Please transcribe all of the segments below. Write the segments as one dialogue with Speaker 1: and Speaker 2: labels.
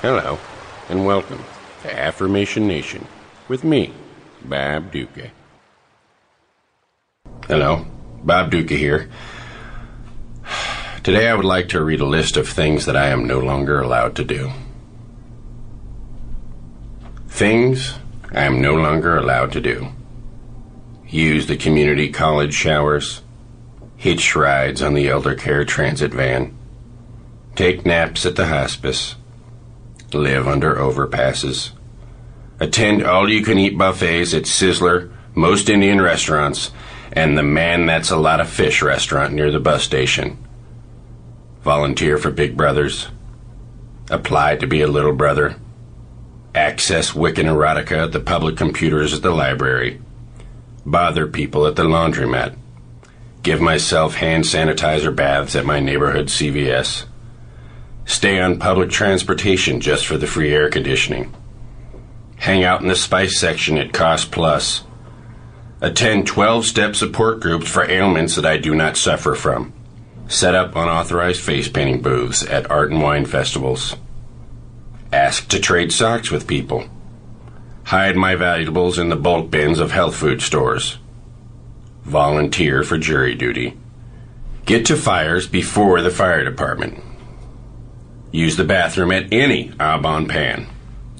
Speaker 1: Hello, and welcome to Affirmation Nation with me, Bob Ducca. Hello, Bob Ducca here. Today I would like to read a list of things that I am no longer allowed to do. Things I am no longer allowed to do. Use the community college showers, hitch rides on the elder care transit van, take naps at the hospice, live under overpasses, attend all you can eat buffets at Sizzler, most Indian restaurants, and the Man That's a Lot of Fish restaurant near the bus station. Volunteer for Big Brothers. Apply to be a little brother. Access Wiccan erotica at the public computers at the library. Bother people at the laundromat. Give myself hand sanitizer baths at my neighborhood CVS. Stay on public transportation just for the free air conditioning. Hang out in the spice section at Cost Plus. Attend 12 step support groups for ailments that I do not suffer from. Set up unauthorized face painting booths at art and wine festivals. Ask to trade socks with people. Hide my valuables in the bulk bins of health food stores. Volunteer for jury duty. Get to fires before the fire department. Use the bathroom at any Au Bon Pain.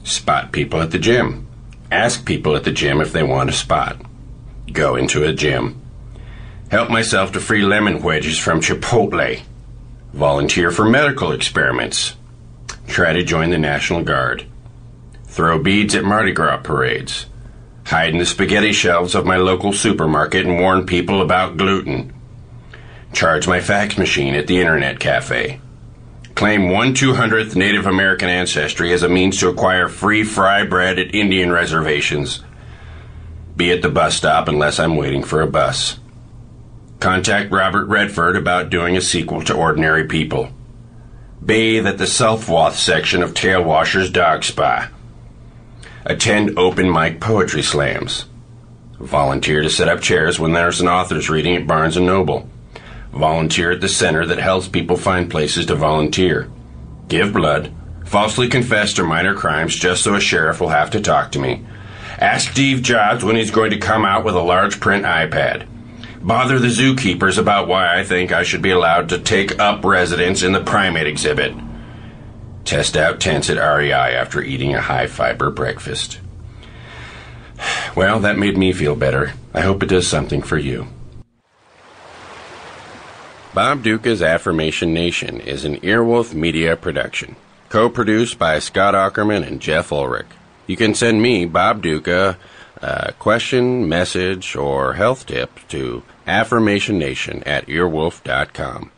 Speaker 1: Spot people at the gym. Ask people at the gym if they want a spot. Go into a gym. Help myself to free lemon wedges from Chipotle. Volunteer for medical experiments. Try to join the National Guard. Throw beads at Mardi Gras parades. Hide in the spaghetti shelves of my local supermarket and warn people about gluten. Charge my fax machine at the Internet Cafe. Claim 1 200th Native American ancestry as a means to acquire free fry bread at Indian reservations. Be at the bus stop unless I'm waiting for a bus. Contact Robert Redford about doing a sequel to Ordinary People. Bathe at the Selfwath section of Tailwasher's Dog Spa. Attend open mic poetry slams. Volunteer to set up chairs when there's an author's reading at Barnes & Noble. Volunteer at the center that helps people find places to volunteer. Give blood. Falsely confess to minor crimes just so a sheriff will have to talk to me. Ask Steve Jobs when he's going to come out with a large print iPad. Bother the zookeepers about why I think I should be allowed to take up residence in the primate exhibit. Test out tents at REI after eating a high fiber breakfast. Well, that made me feel better. I hope it does something for you. Bob Ducca's Affirmation Nation is an Earwolf Media production, co produced by Scott Aukerman and Jeff Ulrich. You can send me, Bob Ducca, a question, message, or health tip to affirmationnation at earwolf.com.